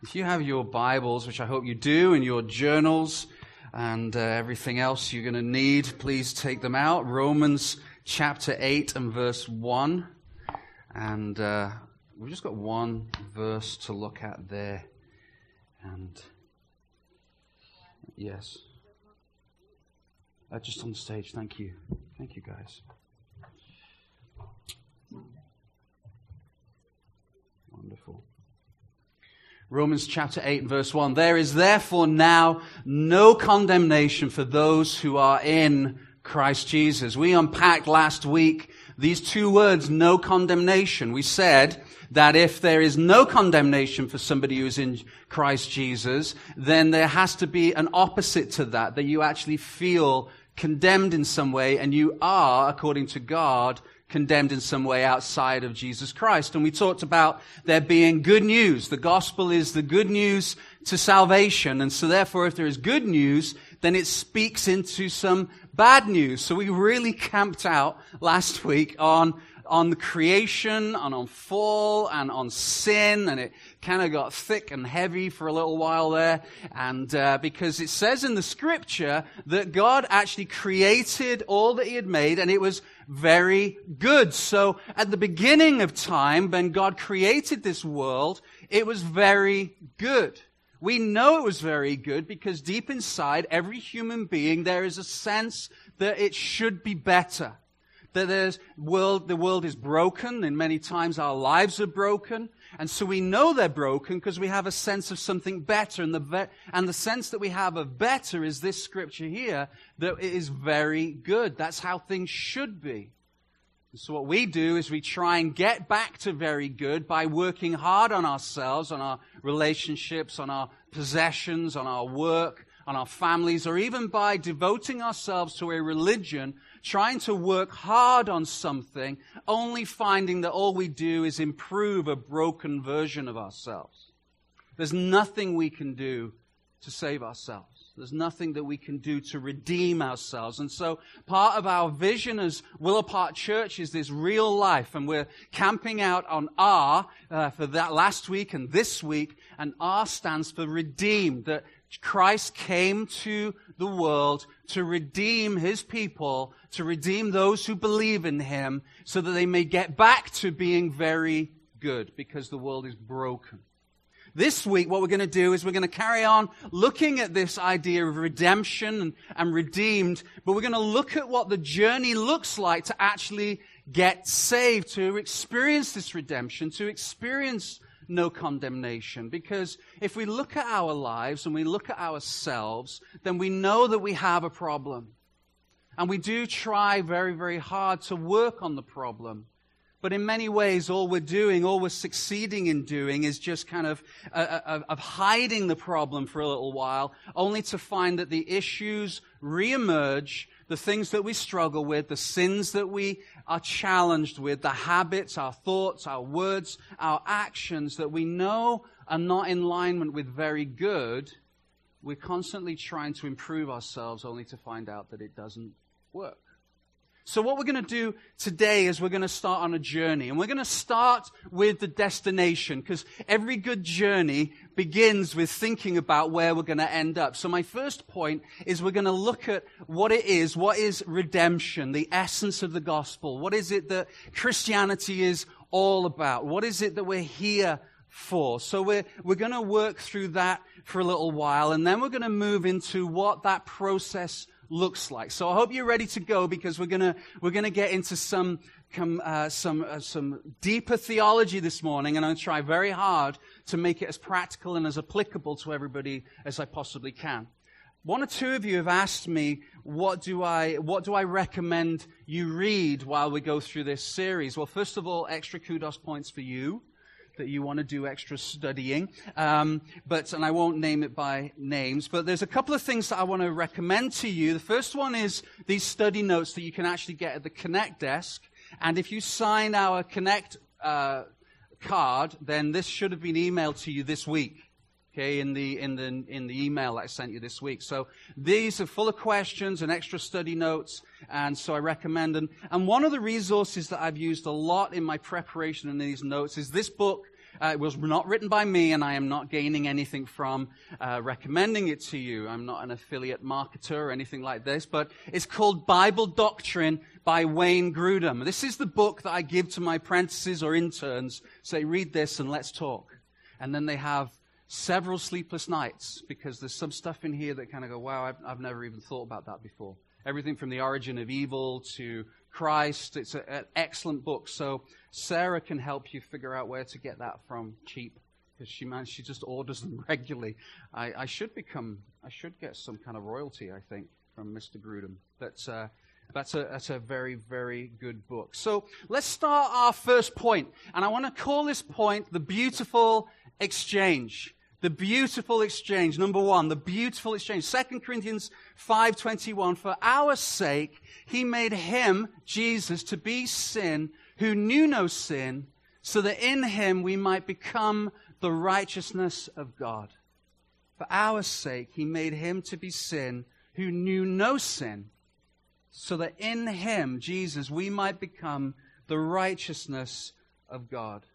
If you have your Bibles, which I hope you do, and your journals and uh, everything else you're going to need, please take them out. Romans chapter 8 and verse 1. And uh, we've just got one verse to look at there. And yes. Uh, just on stage. Thank you. Thank you, guys. Wonderful. Romans chapter 8 verse 1. There is therefore now no condemnation for those who are in Christ Jesus. We unpacked last week these two words, no condemnation. We said that if there is no condemnation for somebody who is in Christ Jesus, then there has to be an opposite to that, that you actually feel condemned in some way and you are, according to God, condemned in some way outside of Jesus Christ. And we talked about there being good news. The gospel is the good news to salvation. And so therefore, if there is good news, then it speaks into some bad news. So we really camped out last week on on the creation and on fall and on sin, and it kind of got thick and heavy for a little while there. And uh, because it says in the scripture that God actually created all that He had made, and it was very good. So at the beginning of time, when God created this world, it was very good. We know it was very good because deep inside every human being there is a sense that it should be better that there's world, the world is broken, and many times our lives are broken. And so we know they're broken because we have a sense of something better. And the, and the sense that we have of better is this scripture here, that it is very good. That's how things should be. So what we do is we try and get back to very good by working hard on ourselves, on our relationships, on our possessions, on our work, on our families, or even by devoting ourselves to a religion trying to work hard on something, only finding that all we do is improve a broken version of ourselves. There's nothing we can do to save ourselves. There's nothing that we can do to redeem ourselves. And so part of our vision as Willow Park Church is this real life. And we're camping out on R uh, for that last week and this week. And R stands for redeemed. That Christ came to the world to redeem his people, to redeem those who believe in him, so that they may get back to being very good because the world is broken. This week, what we're going to do is we're going to carry on looking at this idea of redemption and, and redeemed, but we're going to look at what the journey looks like to actually get saved, to experience this redemption, to experience no condemnation. Because if we look at our lives and we look at ourselves, then we know that we have a problem. And we do try very, very hard to work on the problem. But in many ways, all we're doing, all we're succeeding in doing is just kind of, uh, uh of hiding the problem for a little while, only to find that the issues reemerge the things that we struggle with, the sins that we are challenged with, the habits, our thoughts, our words, our actions that we know are not in alignment with very good, we're constantly trying to improve ourselves only to find out that it doesn't work. So what we're going to do today is we're going to start on a journey. And we're going to start with the destination because every good journey begins with thinking about where we're going to end up. So my first point is we're going to look at what it is. What is redemption? The essence of the gospel. What is it that Christianity is all about? What is it that we're here for? So we're, we're going to work through that for a little while and then we're going to move into what that process looks like. So I hope you're ready to go because we're gonna we're gonna get into some uh, some uh, some deeper theology this morning, and I'm gonna try very hard to make it as practical and as applicable to everybody as I possibly can. One or two of you have asked me, what do I, what do I recommend you read while we go through this series? Well, first of all, extra kudos points for you that you want to do extra studying. Um, but, and I won't name it by names, but there's a couple of things that I want to recommend to you. The first one is these study notes that you can actually get at the Connect desk. And if you sign our Connect uh, card, then this should have been emailed to you this week. Okay, in the, in the, in the email that I sent you this week. So these are full of questions and extra study notes, and so I recommend them. And one of the resources that I've used a lot in my preparation in these notes is this book Uh, it was not written by me, and I am not gaining anything from uh, recommending it to you. I'm not an affiliate marketer or anything like this, but it's called Bible Doctrine by Wayne Grudem. This is the book that I give to my apprentices or interns. Say, read this and let's talk. And then they have several sleepless nights because there's some stuff in here that kind of go, wow, I've, I've never even thought about that before. Everything from the origin of evil to Christ. It's a, an excellent book. So Sarah can help you figure out where to get that from cheap because she man, she just orders them regularly. I, I, should become, I should get some kind of royalty, I think, from Mr. Grudem. That's, uh, that's a, that's a very, very good book. So let's start our first. And I want to call this point the beautiful exchange. The beautiful exchange. Number one, the beautiful exchange. Second Corinthians 5.21, for our sake, he made him, Jesus, to be sin who knew no sin, so that in him we might become the righteousness of God. For our sake, he made him to be sin who knew no sin, so that in him, Jesus, we might become the righteousness of God.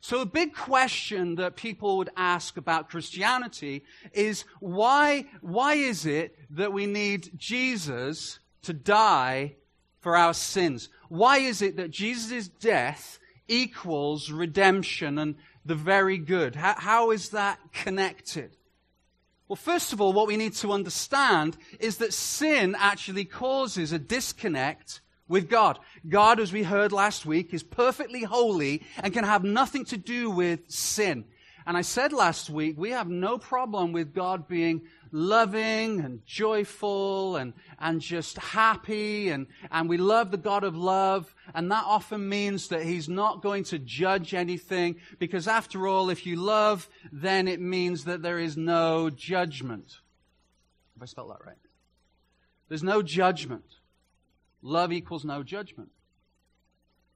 So, a big question that people would ask about Christianity is why, why is it that we need Jesus to die for our sins? Why is it that Jesus' death equals redemption and the very good? how, how is that connected? Well, first of all, what we need to understand is that sin actually causes a disconnect with God. God, as we heard last week, is perfectly holy and can have nothing to do with sin. And I said last week, we have no problem with God being loving and joyful and, and just happy and, and we love the God of love. And that often means that He's not going to judge anything because after all, if you love, then it means that there is no judgment. Have I spelled that right? There's no judgment. Love equals no judgment.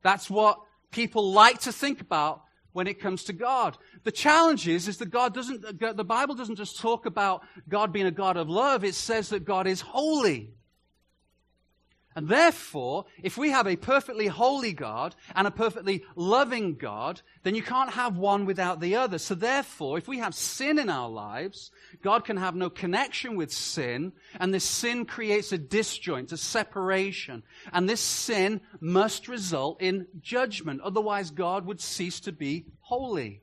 That's what people like to think about when it comes to God. The challenge is, is that God doesn't, the Bible doesn't just talk about God being a God of love, it says that God is holy. And therefore, if we have a perfectly holy God and a perfectly loving God, then you can't have one without the other. So therefore, if we have sin in our lives, God can have no connection with sin, and this sin creates a disjoint, a separation. And this sin must result in judgment. Otherwise, God would cease to be holy.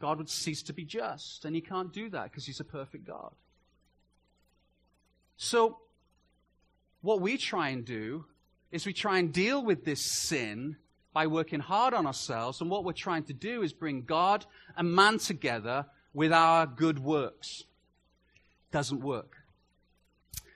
God would cease to be just. And he can't do that because he's a perfect God. So, what we try and do is we try and deal with this sin by working hard on ourselves. And what we're trying to do is bring God and man together with our good works. Doesn't work.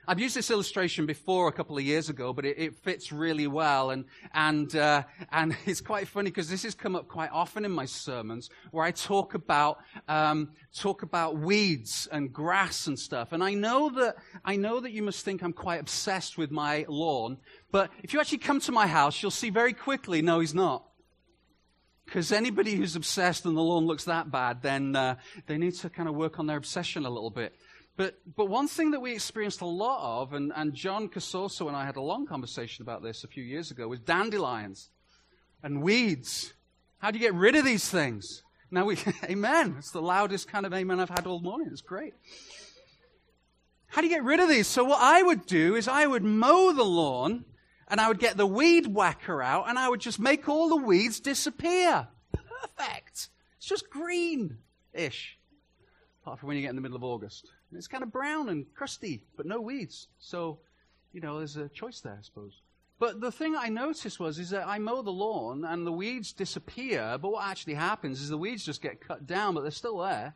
I've used this illustration before a couple of years ago, but it, it fits really well. And, and, uh, and it's quite funny because this has come up quite often in my sermons where I talk about, um, talk about weeds and grass and stuff. And I know that, I know that you must think I'm quite obsessed with my lawn, but if you actually come to my house, you'll see very quickly, no, he's not. Because anybody who's obsessed and the lawn looks that bad, then uh, they need to kind of work on their obsession a little bit. But, but one thing that we experienced a lot of, and, and John Casoso and I had a long conversation about this a few years ago, was dandelions and weeds. How do you get rid of these things? Now we, amen. It's the loudest kind of amen I've had all morning. It's great. How do you get rid of these? So what I would do is I would mow the lawn and I would get the weed whacker out and I would just make all the weeds disappear. Perfect. It's just green-ish. Apart from when you get in the middle of August. It's kind of brown and crusty, but no weeds. So, you know, there's a choice there, I suppose. But the thing I noticed was is that I mow the lawn and the weeds disappear, but what actually happens is the weeds just get cut down, but they're still there,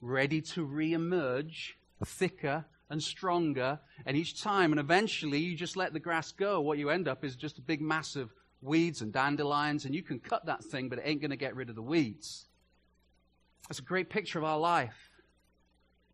ready to re-emerge, thicker and stronger, and each time, and eventually you just let the grass go. What you end up is just a big mass of weeds and dandelions, and you can cut that thing, but it ain't going to get rid of the weeds. That's a great picture of our life.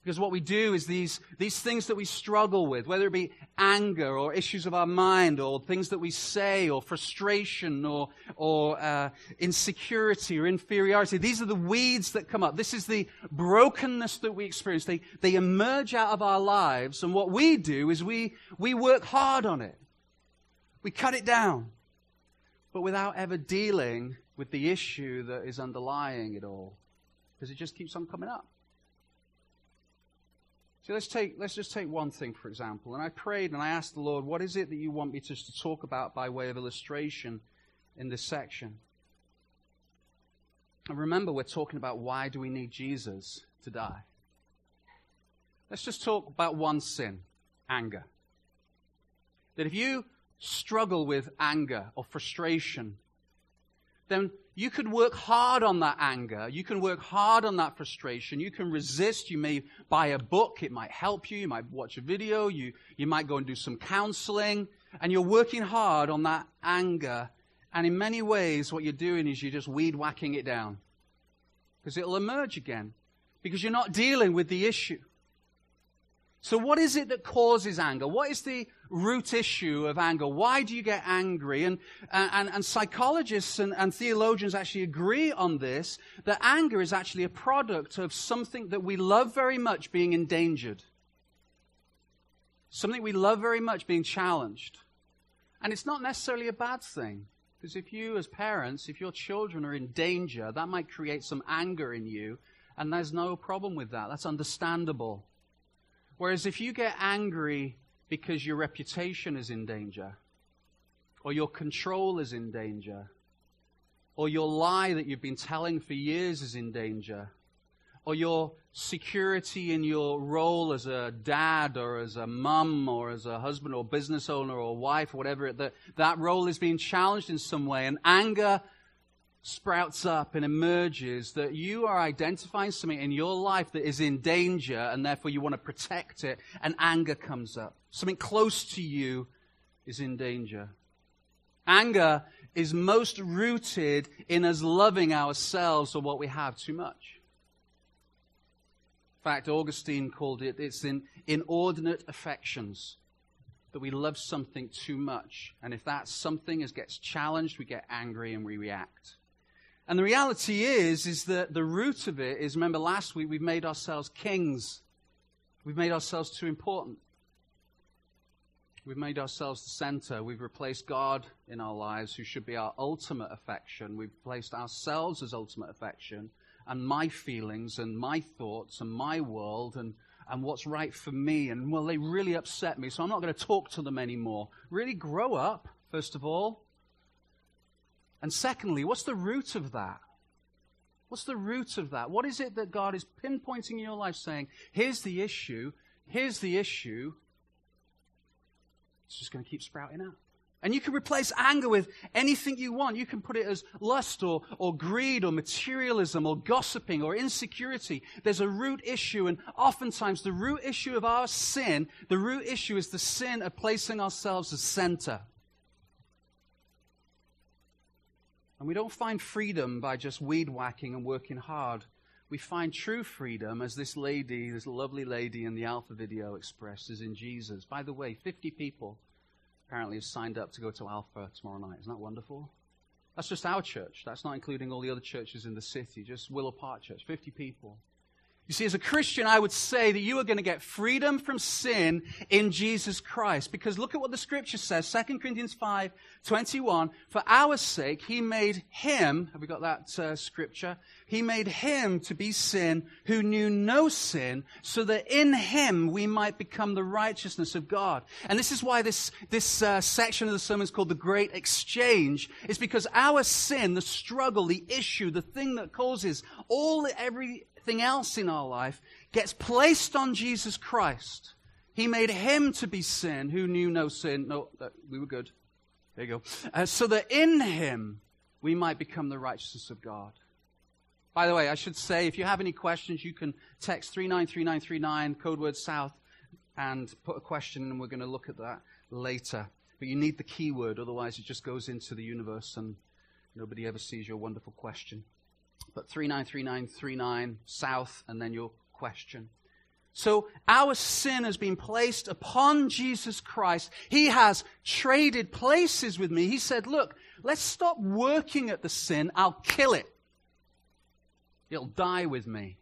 Because what we do is these, these things that we struggle with, whether it be anger or issues of our mind or things that we say or frustration or, or uh, insecurity or inferiority, these are the weeds that come up. This is the brokenness that we experience. They, they emerge out of our lives, and what we do is we, we work hard on it. We cut it down, but without ever dealing with the issue that is underlying it all because it just keeps on coming up. See, let's take let's just take one thing for example. And I prayed and I asked the Lord, what is it that you want me to, to talk about by way of illustration in this section? And remember, we're talking about why do we need Jesus to die? Let's just talk about one sin anger. That if you struggle with anger or frustration, then you could work hard on that anger. You can work hard on that frustration. You can resist. You may buy a book. It might help you. You might watch a video. You, you might go and do some counseling. And you're working hard on that anger. And in many ways, what you're doing is you're just weed whacking it down. Because it'll emerge again. Because you're not dealing with the issue. So, what is it that causes anger? What is the root issue of anger? Why do you get angry? And, uh, and, and psychologists and, and theologians actually agree on this that anger is actually a product of something that we love very much being endangered, something we love very much being challenged. And it's not necessarily a bad thing. Because if you, as parents, if your children are in danger, that might create some anger in you, and there's no problem with that. That's understandable. Whereas if you get angry because your reputation is in danger, or your control is in danger, or your lie that you've been telling for years is in danger, or your security in your role as a dad or as a mum or as a husband or business owner or wife or whatever, that, that role is being challenged in some way, and anger sprouts up and emerges that you are identifying something in your life that is in danger and therefore you want to protect it and anger comes up. Something close to you is in danger. Anger is most rooted in us loving ourselves or what we have too much. In fact, Augustine called it, it's in inordinate affections that we love something too much. And if that something is, gets challenged, we get angry and we react. And the reality is, is that the root of it is, remember last week, we've made ourselves kings. We've made ourselves too important. We've made ourselves the center. We've replaced God in our lives, who should be our ultimate affection. We've placed ourselves as ultimate affection, and my feelings, and my thoughts, and my world, and, and what's right for me. And, well, they really upset me, so I'm not going to talk to them anymore. Really grow up, first of all. And secondly, what's the root of that? What's the root of that? What is it that God is pinpointing in your life saying, here's the issue, here's the issue? It's just going to keep sprouting out. And you can replace anger with anything you want. You can put it as lust or, or greed or materialism or gossiping or insecurity. There's a root issue, and oftentimes the root issue of our sin, the root issue is the sin of placing ourselves as center. And we don't find freedom by just weed whacking and working hard. We find true freedom, as this lady, this lovely lady in the Alpha video expressed, is in Jesus. By the way, 50 people apparently have signed up to go to Alpha tomorrow night. Isn't that wonderful? That's just our church. That's not including all the other churches in the city, just Willow Park Church, 50 people. You see, as a Christian, I would say that you are going to get freedom from sin in Jesus Christ. Because look at what the scripture says, 2 Corinthians 5, 21. For our sake, he made him, have we got that uh, scripture? He made him to be sin who knew no sin, so that in him we might become the righteousness of God. And this is why this, this uh, section of the sermon is called the Great Exchange. It's because our sin, the struggle, the issue, the thing that causes all, every, everything else in our life gets placed on Jesus Christ. He made him to be sin who knew no sin. No, we were good. There you go. Uh, so that in him we might become the righteousness of God. By the way, I should say, if you have any questions, you can text 393939, code word South, and put a question, and we're going to look at that later. But you need the keyword, otherwise it just goes into the universe and nobody ever sees your wonderful question. But 393939 south, and then your question. So our sin has been placed upon Jesus Christ. He has traded places with me. He said, Look, let's stop working at the sin. I'll kill it. It'll die with me.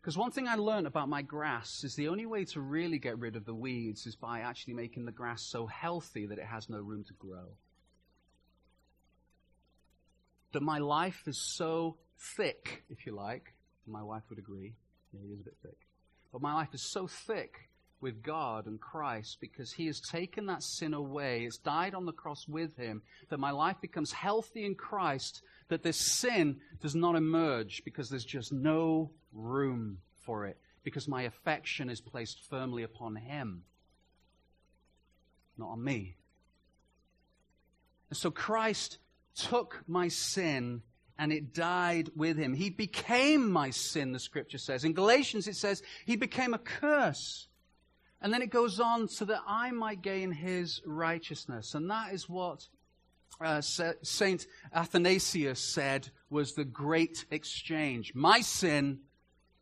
Because one thing I learned about my grass is the only way to really get rid of the weeds is by actually making the grass so healthy that it has no room to grow. That my life is so thick, if you like. My wife would agree. Yeah, he is a bit thick. But my life is so thick with God and Christ because He has taken that sin away. It's died on the cross with Him. That my life becomes healthy in Christ. That this sin does not emerge because there's just no room for it. Because my affection is placed firmly upon Him, not on me. And so Christ took my sin and it died with him. He became my sin, the scripture says. In Galatians, it says he became a curse and then it goes on so that I might gain his righteousness. And that is what uh, Saint Athanasius said was the great exchange. My sin,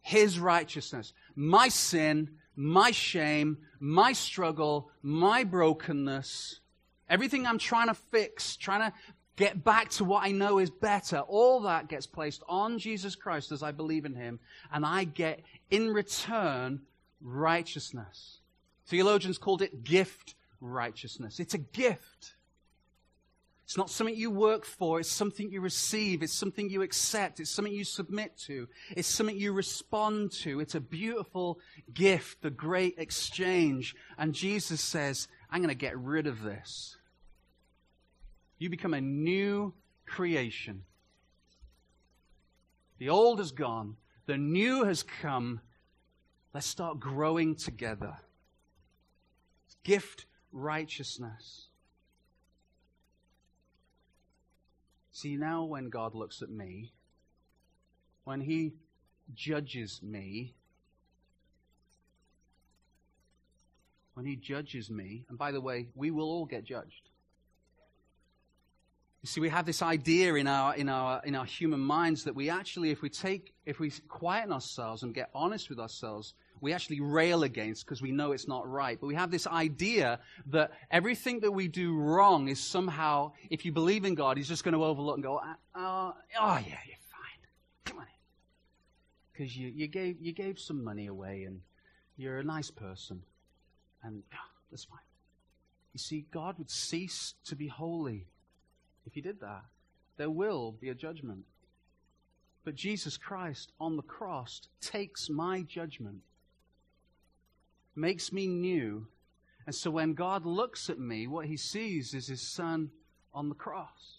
his righteousness. My sin, my shame, my struggle, my brokenness. Everything I'm trying to fix, trying to get back to what I know is better, all that gets placed on Jesus Christ as I believe in him. And I get in return righteousness. Theologians called it gift righteousness. It's a gift. It's not something you work for. It's something you receive. It's something you accept. It's something you submit to. It's something you respond to. It's a beautiful gift, the great exchange. And Jesus says, I'm going to get rid of this. You become a new creation. The old is gone. The new has come. Let's start growing together gift righteousness. See, now when God looks at me, when He judges me, when He judges me, and by the way, we will all get judged. See, we have this idea in our, in our, in our human minds that we actually, if we take, if we quieten ourselves and get honest with ourselves, we actually rail against because we know it's not right. But we have this idea that everything that we do wrong is somehow, if you believe in God, He's just going to overlook and go, ah, oh, oh yeah, you're fine. Come on Because you, you, gave, you gave some money away and you're a nice person. And oh, that's fine. You see, God would cease to be holy if He did that. There will be a judgment. But Jesus Christ on the cross takes my judgment makes me new. And so when God looks at me, what he sees is his son on the cross.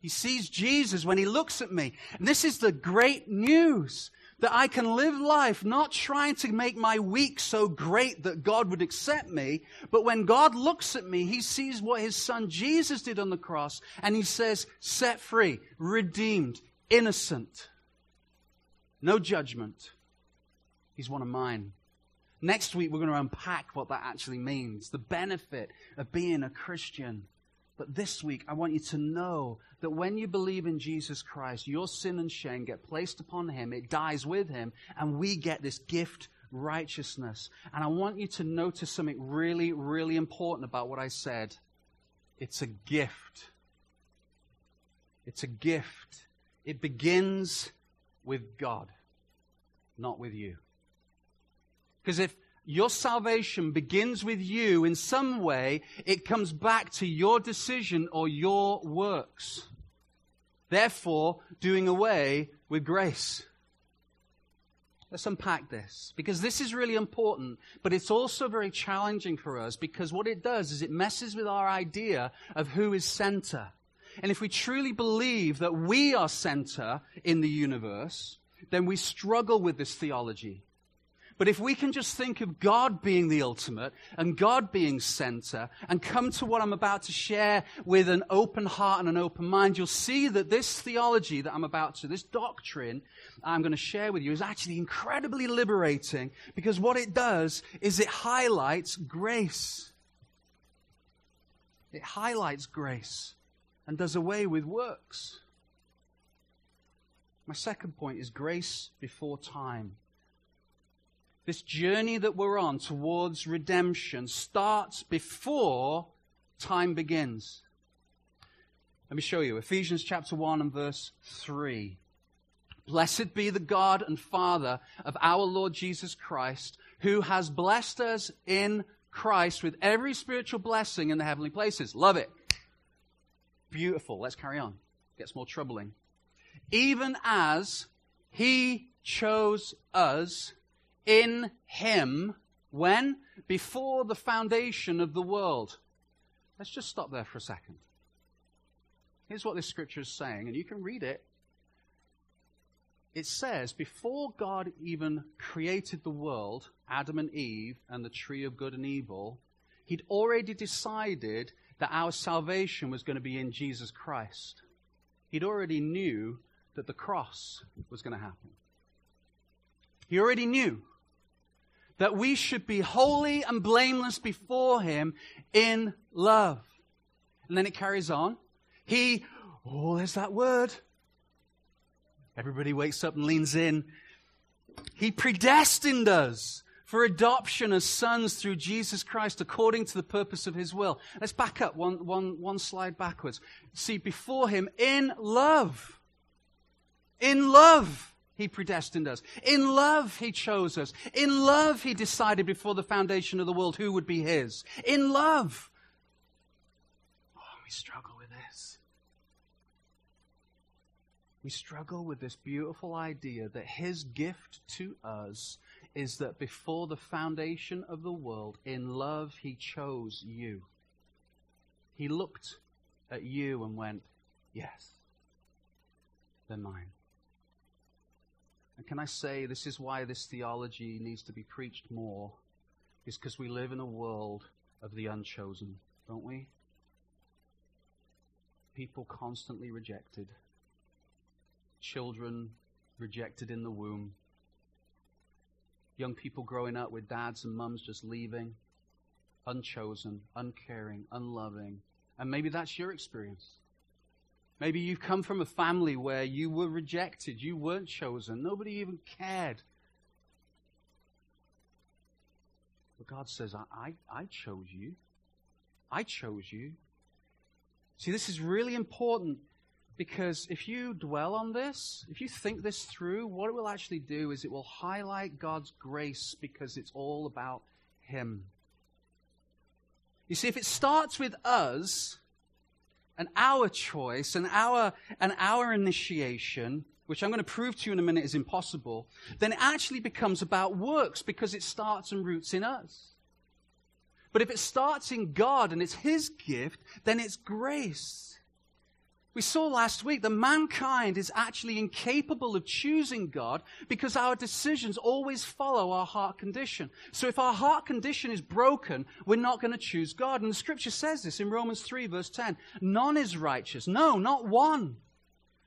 He sees Jesus when he looks at me. And this is the great news that I can live life not trying to make my week so great that God would accept me, but when God looks at me, he sees what his son Jesus did on the cross and he says, set free, redeemed, innocent, no judgment. He's one of mine. Next week, we're going to unpack what that actually means, the benefit of being a Christian. But this week, I want you to know that when you believe in Jesus Christ, your sin and shame get placed upon Him, it dies with Him, and we get this gift righteousness. And I want you to notice something really, really important about what I said. It's a gift. It's a gift. It begins with God, not with you. Because if your salvation begins with you in some way, it comes back to your decision or your works. Therefore, doing away with grace. Let's unpack this because this is really important, but it's also very challenging for us because what it does is it messes with our idea of who is center. And if we truly believe that we are center in the universe, then we struggle with this theology. But if we can just think of God being the ultimate and God being center and come to what I'm about to share with an open heart and an open mind, you'll see that this theology that I'm about to, this doctrine I'm going to share with you is actually incredibly liberating because what it does is it highlights grace. It highlights grace and does away with works. My second point is grace before time. This journey that we're on towards redemption starts before time begins. Let me show you Ephesians chapter 1 and verse 3. Blessed be the God and Father of our Lord Jesus Christ, who has blessed us in Christ with every spiritual blessing in the heavenly places. Love it. Beautiful. Let's carry on. gets more troubling. Even as he chose us in him when? Before the foundation of the world. Let's just stop there for a second. Here's what this scripture is saying, and you can read it. It says, before God even created the world, Adam and Eve, and the tree of good and evil, he'd already decided that our salvation was going to be in Jesus Christ. He'd already knew that the cross was going to happen. He already knew that we should be holy and blameless before Him in love. And then it carries on. He, oh, there's that word. Everybody wakes up and leans in. He predestined us for adoption as sons through Jesus Christ according to the purpose of his will. Let's back up one, one, one slide backwards. See, before him, in love, in love, he predestined us. In love, He chose us. In love, He decided before the foundation of the world who would be His. In love. Oh, we struggle with this. We struggle with this beautiful idea that His gift to us is that before the foundation of the world, in love, He chose you. He looked at you and went, Yes, they're mine. And can I say this is why this theology needs to be preached more? Is because we live in a world of the unchosen, don't we? People constantly rejected, children rejected in the womb, young people growing up with dads and mums just leaving, unchosen, uncaring, unloving. And maybe that's your experience. Maybe you've come from a family where you were rejected, you weren't chosen, nobody even cared. But God says, I, I, I chose you. I chose you. See, this is really important because if you dwell on this, if you think this through, what it will actually do is it will highlight God's grace because it's all about Him. You see, if it starts with us, and our choice and our, and our initiation, which I'm going to prove to you in a minute is impossible, then it actually becomes about works because it starts and roots in us. But if it starts in God and it's His gift, then it's grace. We saw last week that mankind is actually incapable of choosing God because our decisions always follow our heart condition. So if our heart condition is broken, we're not going to choose God. And the scripture says this in Romans 3 verse 10. None is righteous. No, not one.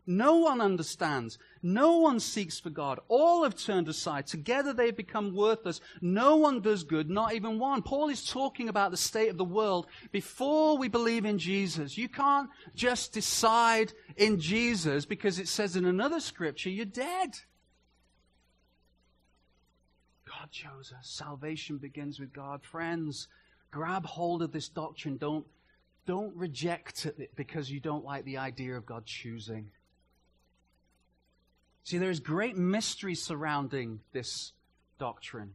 No one understands. No one seeks for God. All have turned aside. Together they have become worthless. No one does good, not even one. Paul is talking about the state of the world before we believe in Jesus. You can't just decide in Jesus because it says in another scripture, you're dead. God chose us. Salvation begins with God. Friends, grab hold of this doctrine. Don't, don't reject it because you don't like the idea of God choosing. See, there is great mystery surrounding this doctrine.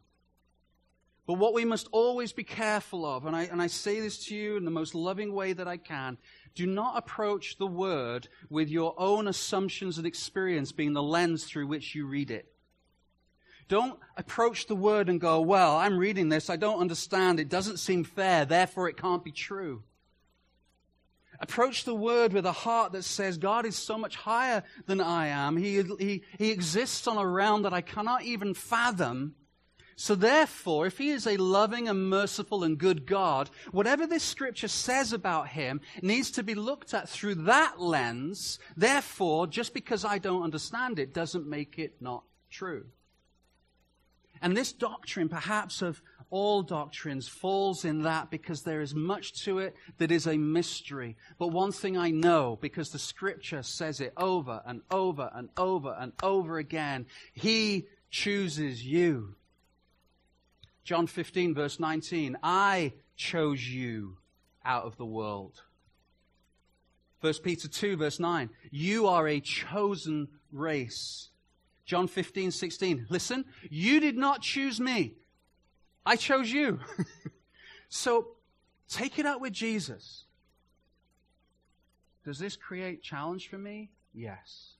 But what we must always be careful of, and I, and I say this to you in the most loving way that I can, do not approach the word with your own assumptions and experience being the lens through which you read it. Don't approach the word and go, well, I'm reading this, I don't understand, it doesn't seem fair, therefore it can't be true. Approach the word with a heart that says, God is so much higher than I am. He, he, he exists on a realm that I cannot even fathom. So therefore, if he is a loving and merciful and good God, whatever this scripture says about him needs to be looked at through that lens. Therefore, just because I don't understand it doesn't make it not true. And this doctrine, perhaps of all doctrines falls in that because there is much to it that is a mystery. But one thing I know, because the scripture says it over and over and over and over again, He chooses you. John 15, verse 19, I chose you out of the world. 1 Peter 2, verse 9, you are a chosen race. John 15, 16, listen, you did not choose me, I chose you. so take it out with Jesus. Does this create challenge for me? Yes.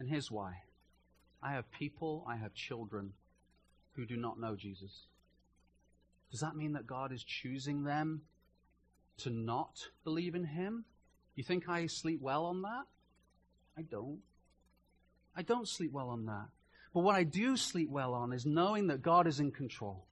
And here's why. I have people, I have children who do not know Jesus. Does that mean that God is choosing them to not believe in Him? You think I sleep well on that? I don't. I don't sleep well on that. But what I do sleep well on is knowing that God is in control.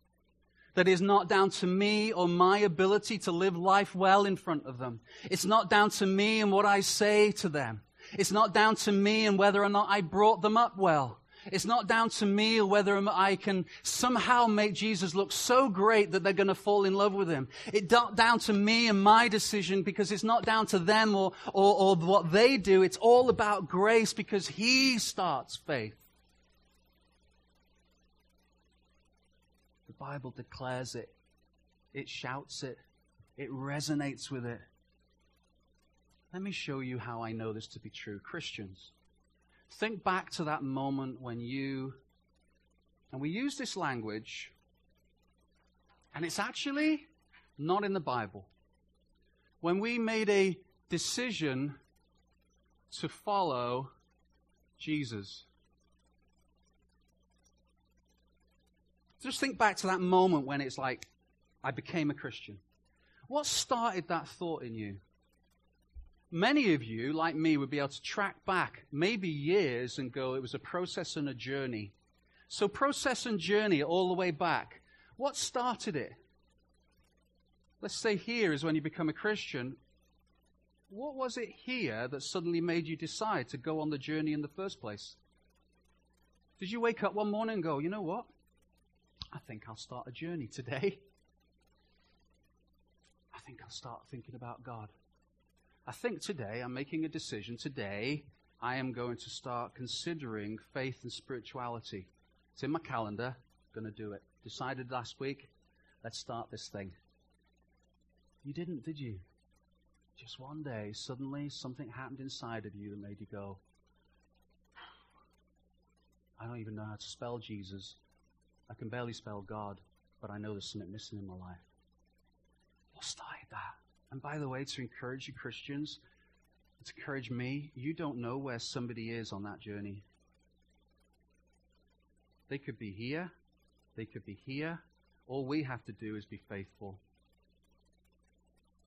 That is not down to me or my ability to live life well in front of them. It's not down to me and what I say to them. It's not down to me and whether or not I brought them up well. It's not down to me or whether I can somehow make Jesus look so great that they're going to fall in love with him. It's not down to me and my decision because it's not down to them or, or, or what they do. It's all about grace because he starts faith. Bible declares it. It shouts it. It resonates with it. Let me show you how I know this to be true. Christians, think back to that moment when you, and we use this language, and it's actually not in the Bible. When we made a decision to follow Jesus. Just think back to that moment when it's like, I became a Christian. What started that thought in you? Many of you, like me, would be able to track back maybe years and go, it was a process and a journey. So, process and journey all the way back. What started it? Let's say here is when you become a Christian. What was it here that suddenly made you decide to go on the journey in the first place? Did you wake up one morning and go, you know what? I think I'll start a journey today. I think I'll start thinking about God. I think today I'm making a decision. Today I am going to start considering faith and spirituality. It's in my calendar. Going to do it. Decided last week. Let's start this thing. You didn't, did you? Just one day, suddenly something happened inside of you that made you go, I don't even know how to spell Jesus. I can barely spell God, but I know there's something missing in my life. What started that? And by the way, to encourage you, Christians, to encourage me, you don't know where somebody is on that journey. They could be here, they could be here. All we have to do is be faithful.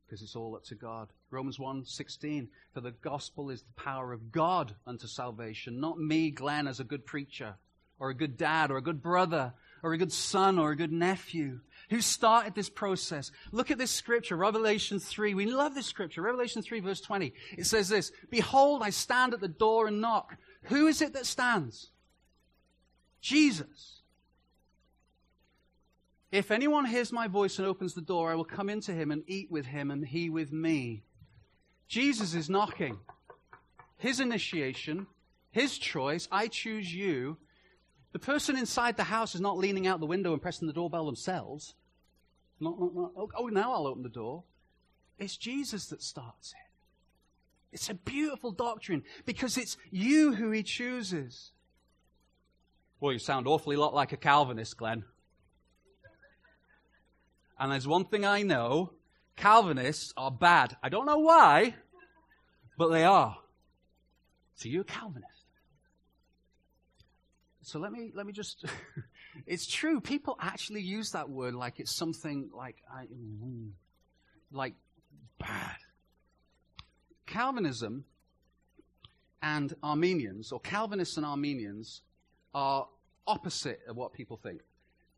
Because it's all up to God. Romans 1:16 For the gospel is the power of God unto salvation, not me, Glenn, as a good preacher, or a good dad, or a good brother, or a good son, or a good nephew who started this process. Look at this scripture, Revelation 3. We love this scripture. Revelation 3 verse 20. It says this, Behold, I stand at the door and knock. Who is it that stands? Jesus. If anyone hears my voice and opens the door, I will come into him and eat with him and he with me. Jesus is knocking. His initiation, his choice, I choose you, the person inside the house is not leaning out the window and pressing the doorbell themselves. Not, not, not, oh, oh, now I'll open the door. It's Jesus that starts it. It's a beautiful doctrine because it's you who he chooses. Well, you sound awfully a lot like a Calvinist, Glenn. And there's one thing I know Calvinists are bad. I don't know why, but they are. So you're a Calvinist. So let me let me just. it's true. People actually use that word like it's something like I, mm, like bad. Calvinism and Arminians, or Calvinists and Arminians, are opposite of what people think.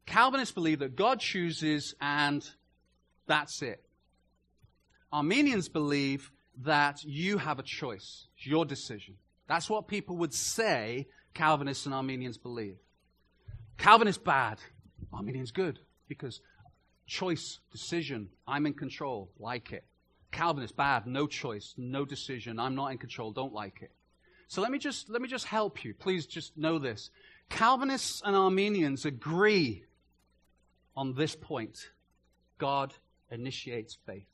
Calvinists believe that God chooses and that's it. Arminians believe that you have a choice. It's your decision. That's what people would say Calvinists and Arminians believe. Calvinist bad, Arminians good, because choice, decision, I'm in control, like it. Calvinist bad, no choice, no decision, I'm not in control, don't like it. So let me just let me just help you. Please just know this. Calvinists and Arminians agree on this point. God initiates faith.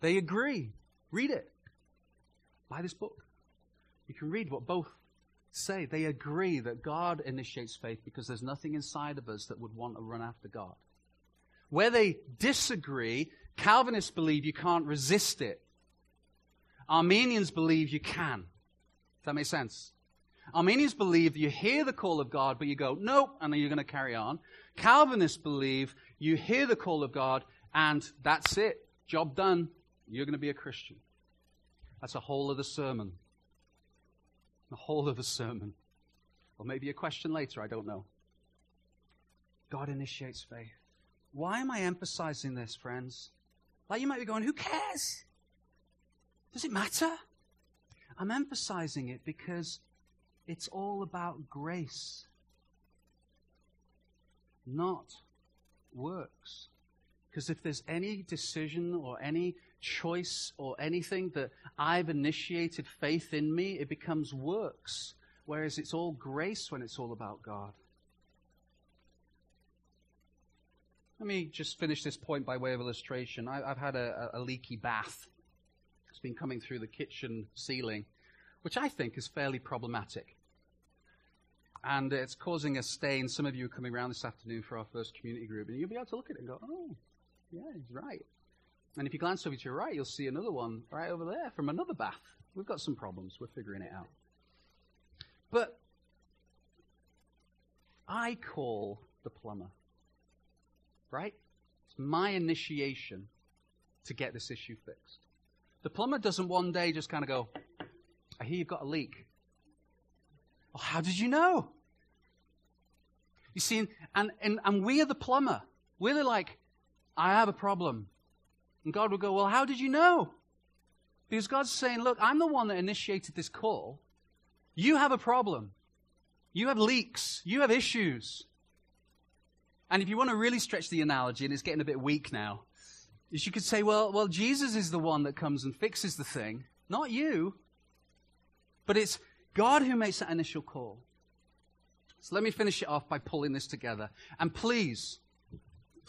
They agree. Read it. Buy this book. You can read what both say they agree that God initiates faith because there's nothing inside of us that would want to run after God. Where they disagree, Calvinists believe you can't resist it. Arminians believe you can. Does that make sense? Arminians believe you hear the call of God, but you go, nope, and then you're going to carry on. Calvinists believe you hear the call of God, and that's it. Job done. You're going to be a Christian. That's a whole other sermon. A whole other sermon. Or maybe a question later, I don't know. God initiates faith. Why am I emphasizing this, friends? Like you might be going, who cares? Does it matter? I'm emphasizing it because it's all about grace, not works. Because if there's any decision or any choice or anything that I've initiated faith in me, it becomes works. Whereas it's all grace when it's all about God. Let me just finish this point by way of illustration. I, have had a, a, leaky bath. It's been coming through the kitchen ceiling, which I think is fairly problematic. And it's causing a stain. Some of you are coming around this afternoon for our first community group, and you'll be able to look at it and go, oh, yeah, he's right. And if you glance over to your right, you'll see another one right over there from another bath. We've got some problems. We're figuring it out. But I call the plumber, right? It's my initiation to get this issue fixed. The plumber doesn't one day just kind of go, I hear you've got a leak. Well, how did you know? You see, and, and, and we are the plumber. We're like, I have a problem. And God will go, Well, how did you know? Because God's saying, Look, I'm the one that initiated this call. You have a problem. You have leaks. You have issues. And if you want to really stretch the analogy, and it's getting a bit weak now, is you could say, well, well, Jesus is the one that comes and fixes the thing, not you. But it's God who makes that initial call. So let me finish it off by pulling this together. And please,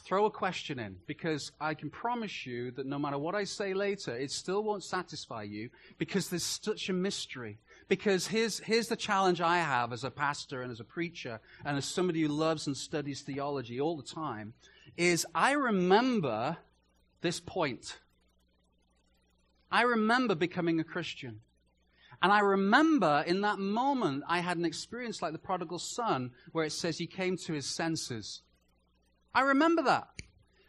throw a question in because I can promise you that no matter what I say later, it still won't satisfy you because there's such a mystery. Because here's, here's the challenge I have as a pastor and as a preacher and as somebody who loves and studies theology all the time is I remember this point. I remember becoming a Christian. And I remember in that moment I had an experience like the prodigal son where it says he came to his senses. I remember that.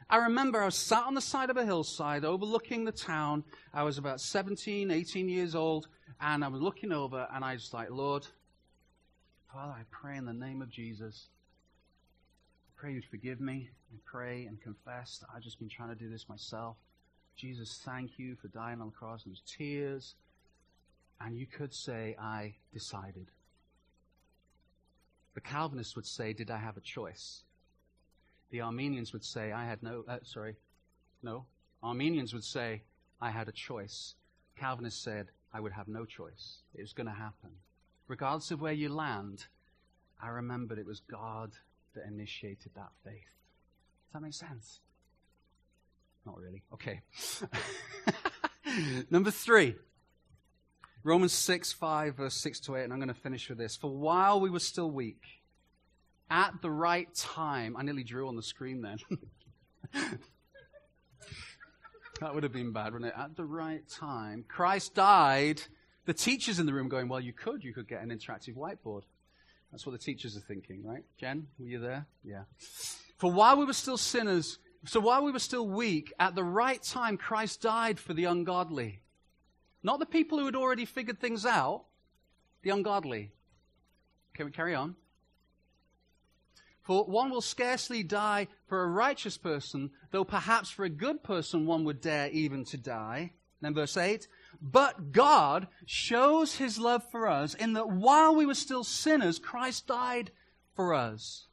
I remember I was sat on the side of a hillside overlooking the town. I was about 17, 18 years old, and I was looking over, and I was like, Lord, Father, I pray in the name of Jesus. I pray you'd forgive me and pray and confess that I've just been trying to do this myself. Jesus, thank you for dying on the cross. And there's tears. And you could say, I decided. The Calvinists would say, Did I have a choice? The Arminians would say, I had no, uh, sorry, no. Arminians would say, I had a choice. Calvinists said, I would have no choice. It was going to happen. Regardless of where you land, I remembered it was God that initiated that faith. Does that make sense? Not really. Okay. Number three. Romans 6, 5, verse 6 to 8, and I'm going to finish with this. For while we were still weak, at the right time. I nearly drew on the screen then. that would have been bad, wouldn't it? At the right time. Christ died. The teachers in the room going, well, you could. You could get an interactive whiteboard. That's what the teachers are thinking, right? Jen, were you there? Yeah. For while we were still sinners, so while we were still weak, at the right time, Christ died for the ungodly. Not the people who had already figured things out, the ungodly. Can we carry on? For one will scarcely die for a righteous person, though perhaps for a good person one would dare even to die. Then verse 8. But God shows his love for us in that while we were still sinners, Christ died for us.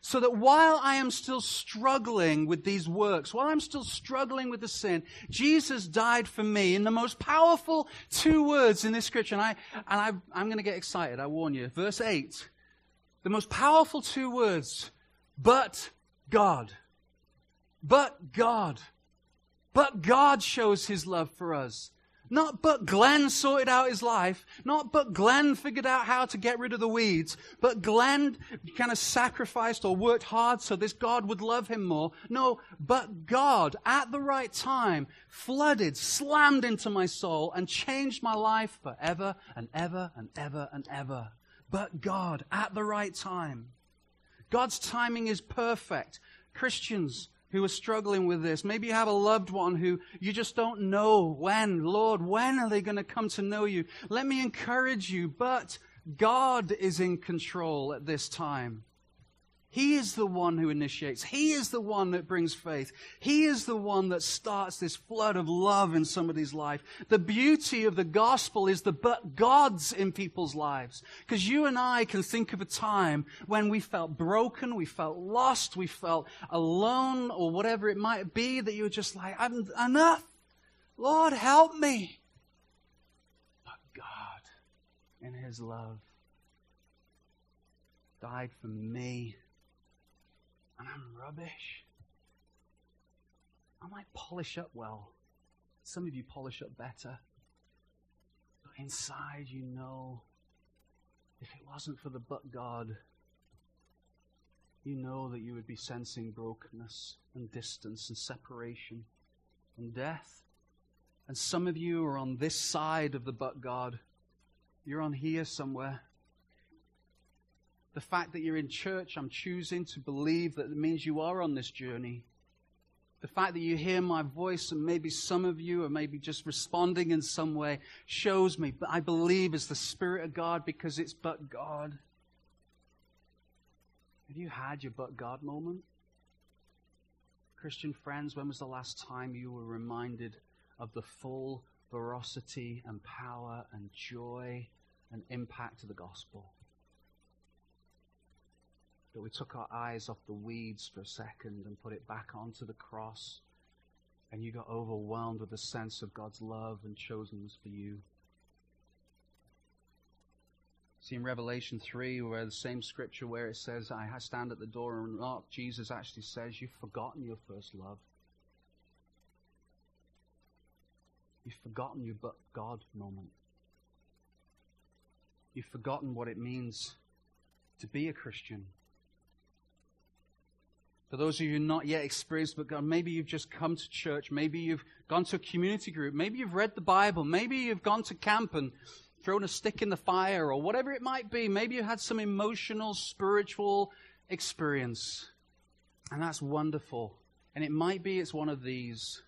So that while I am still struggling with these works, while I'm still struggling with the sin, Jesus died for me in the most powerful two words in this scripture. And, I, and I, I'm going to get excited, I warn you. Verse 8 the most powerful two words, but God. But God. But God shows his love for us. Not but Glenn sorted out his life. Not but Glenn figured out how to get rid of the weeds. But Glenn kind of sacrificed or worked hard so this God would love him more. No, but God at the right time flooded, slammed into my soul and changed my life forever and ever and ever and ever. But God at the right time. God's timing is perfect. Christians, who are struggling with this. Maybe you have a loved one who you just don't know when. Lord, when are they going to come to know you? Let me encourage you, but God is in control at this time. He is the one who initiates. He is the one that brings faith. He is the one that starts this flood of love in somebody's life. The beauty of the gospel is the but God's in people's lives. Because you and I can think of a time when we felt broken, we felt lost, we felt alone, or whatever it might be that you were just like, I'm enough. Lord, help me. But God, in His love, died for me and I'm rubbish. I might polish up well. Some of you polish up better. But inside, you know, if it wasn't for the but God, you know that you would be sensing brokenness and distance and separation and death. And some of you are on this side of the but God. You're on here somewhere. The fact that you're in church, I'm choosing to believe that it means you are on this journey. The fact that you hear my voice and maybe some of you are maybe just responding in some way shows me, but I believe it's the Spirit of God because it's but God. Have you had your but God moment? Christian friends, when was the last time you were reminded of the full veracity and power and joy and impact of the gospel? That we took our eyes off the weeds for a second and put it back onto the cross, and you got overwhelmed with the sense of God's love and chosenness for you. See in Revelation 3, where the same scripture where it says, I stand at the door and knock, Jesus actually says, You've forgotten your first love. You've forgotten your but God moment. You've forgotten what it means to be a Christian. For those of you not yet experienced but God, maybe you've just come to church, maybe you've gone to a community group, maybe you've read the Bible, maybe you've gone to camp and thrown a stick in the fire or whatever it might be. Maybe you had some emotional, spiritual experience. And that's wonderful. And it might be it's one of these.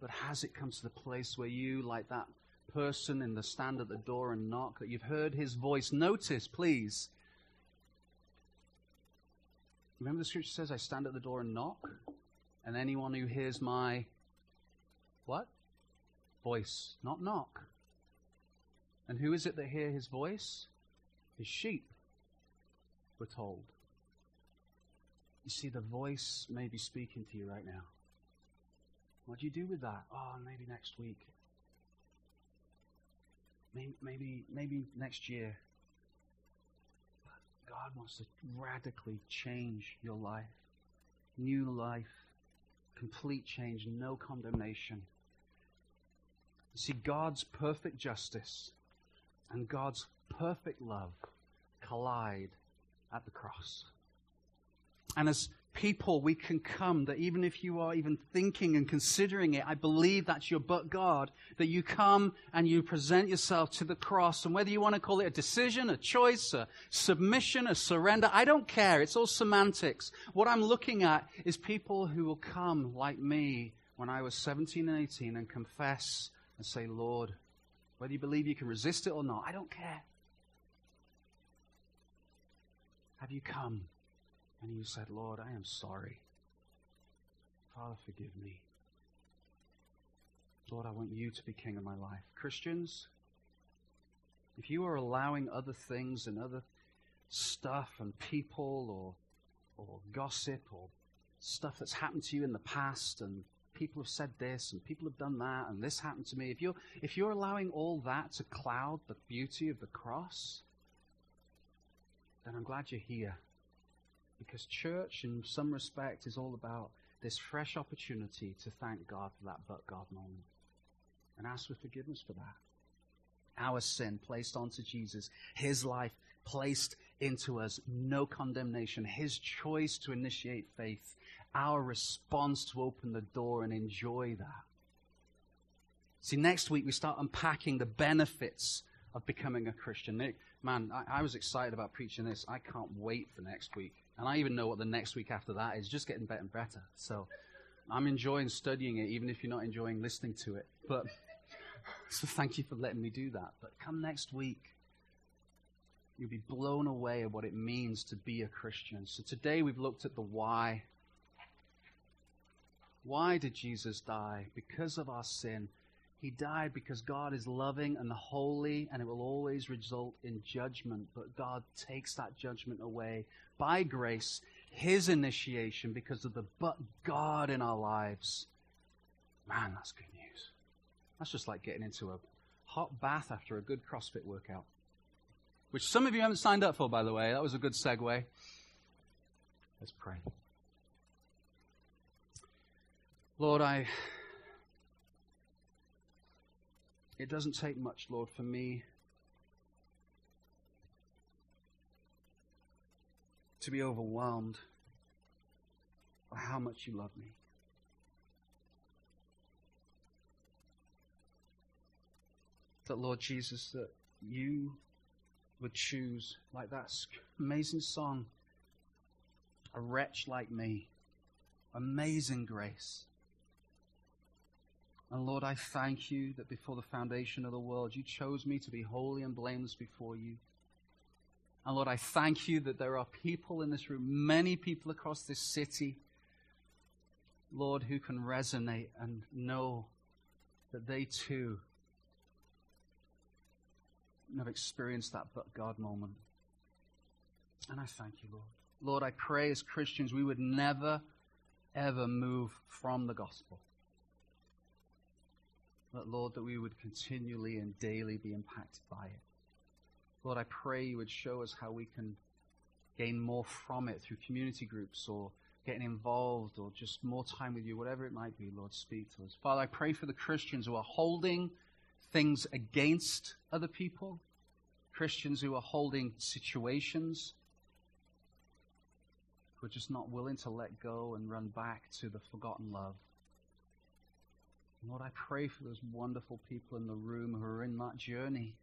But has it come to the place where you, like that person in the stand at the door and knock, that you've heard his voice? Notice, please, Remember the scripture says, I stand at the door and knock, and anyone who hears my what? Voice, not knock. And who is it that hear his voice? His sheep, we're told. You see, the voice may be speaking to you right now. What do you do with that? Oh, maybe next week. Maybe, maybe, maybe next year. God wants to radically change your life. New life, complete change, no condemnation. See, God's perfect justice and God's perfect love collide at the cross. And as people we can come, that even if you are even thinking and considering it, I believe that's your but God, that you come and you present yourself to the cross. And whether you want to call it a decision, a choice, a submission, a surrender, I don't care. It's all semantics. What I'm looking at is people who will come like me when I was 17 and 18 and confess and say, Lord, whether you believe you can resist it or not, I don't care. Have you come? And you said, Lord, I am sorry. Father, forgive me. Lord, I want you to be king of my life. Christians, if you are allowing other things and other stuff and people or, or gossip or stuff that's happened to you in the past and people have said this and people have done that and this happened to me, if you're, if you're allowing all that to cloud the beauty of the cross, then I'm glad you're here. Because church, in some respect, is all about this fresh opportunity to thank God for that but God moment and ask for forgiveness for that. Our sin placed onto Jesus, his life placed into us, no condemnation, his choice to initiate faith, our response to open the door and enjoy that. See, next week we start unpacking the benefits of becoming a Christian. Man, I, I, was excited about preaching this. I can't wait for next week. And I even know what the next week after that is, just getting better and better. So I'm enjoying studying it, even if you're not enjoying listening to it. But so thank you for letting me do that. But come next week, you'll be blown away at what it means to be a Christian. So today we've looked at the why. Why did Jesus die? Because of our sin. He died because God is loving and holy, and it will always result in judgment. But God takes that judgment away by grace, His initiation, because of the but God in our lives. Man, that's good news. That's just like getting into a hot bath after a good CrossFit workout, which some of you haven't signed up for, by the way. That was a good segue. Let's pray. Lord, I It doesn't take much, Lord, for me to be overwhelmed by how much you love me. That, Lord Jesus, that you would choose, like that amazing song, a wretch like me, amazing grace and Lord, I thank you that before the foundation of the world, you chose me to be holy and blameless before you. And Lord, I thank you that there are people in this room, many people across this city, Lord, who can resonate and know that they too have experienced that but God moment. And I thank you, Lord. Lord, I pray as Christians we would never, ever move from the gospel. But Lord, that we would continually and daily be impacted by it. Lord, I pray you would show us how we can gain more from it through community groups or getting involved or just more time with you, whatever it might be, Lord, speak to us. Father, I pray for the Christians who are holding things against other people, Christians who are holding situations who are just not willing to let go and run back to the forgotten love. Lord, I pray for those wonderful people in the room who are in that journey.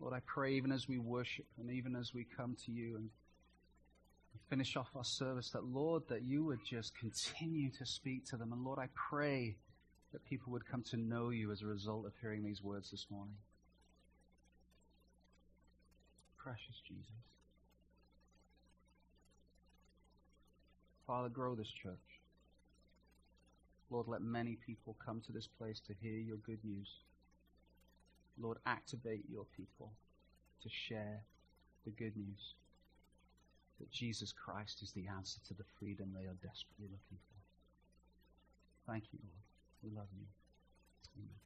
Lord, I pray even as we worship and even as we come to you and finish off our service, that Lord, that you would just continue to speak to them. And Lord, I pray that people would come to know you as a result of hearing these words this morning. Precious Jesus. Father, grow this church. Lord, let many people come to this place to hear your good news. Lord, activate your people to share the good news that Jesus Christ is the answer to the freedom they are desperately looking for. Thank you, Lord. We love you. Amen.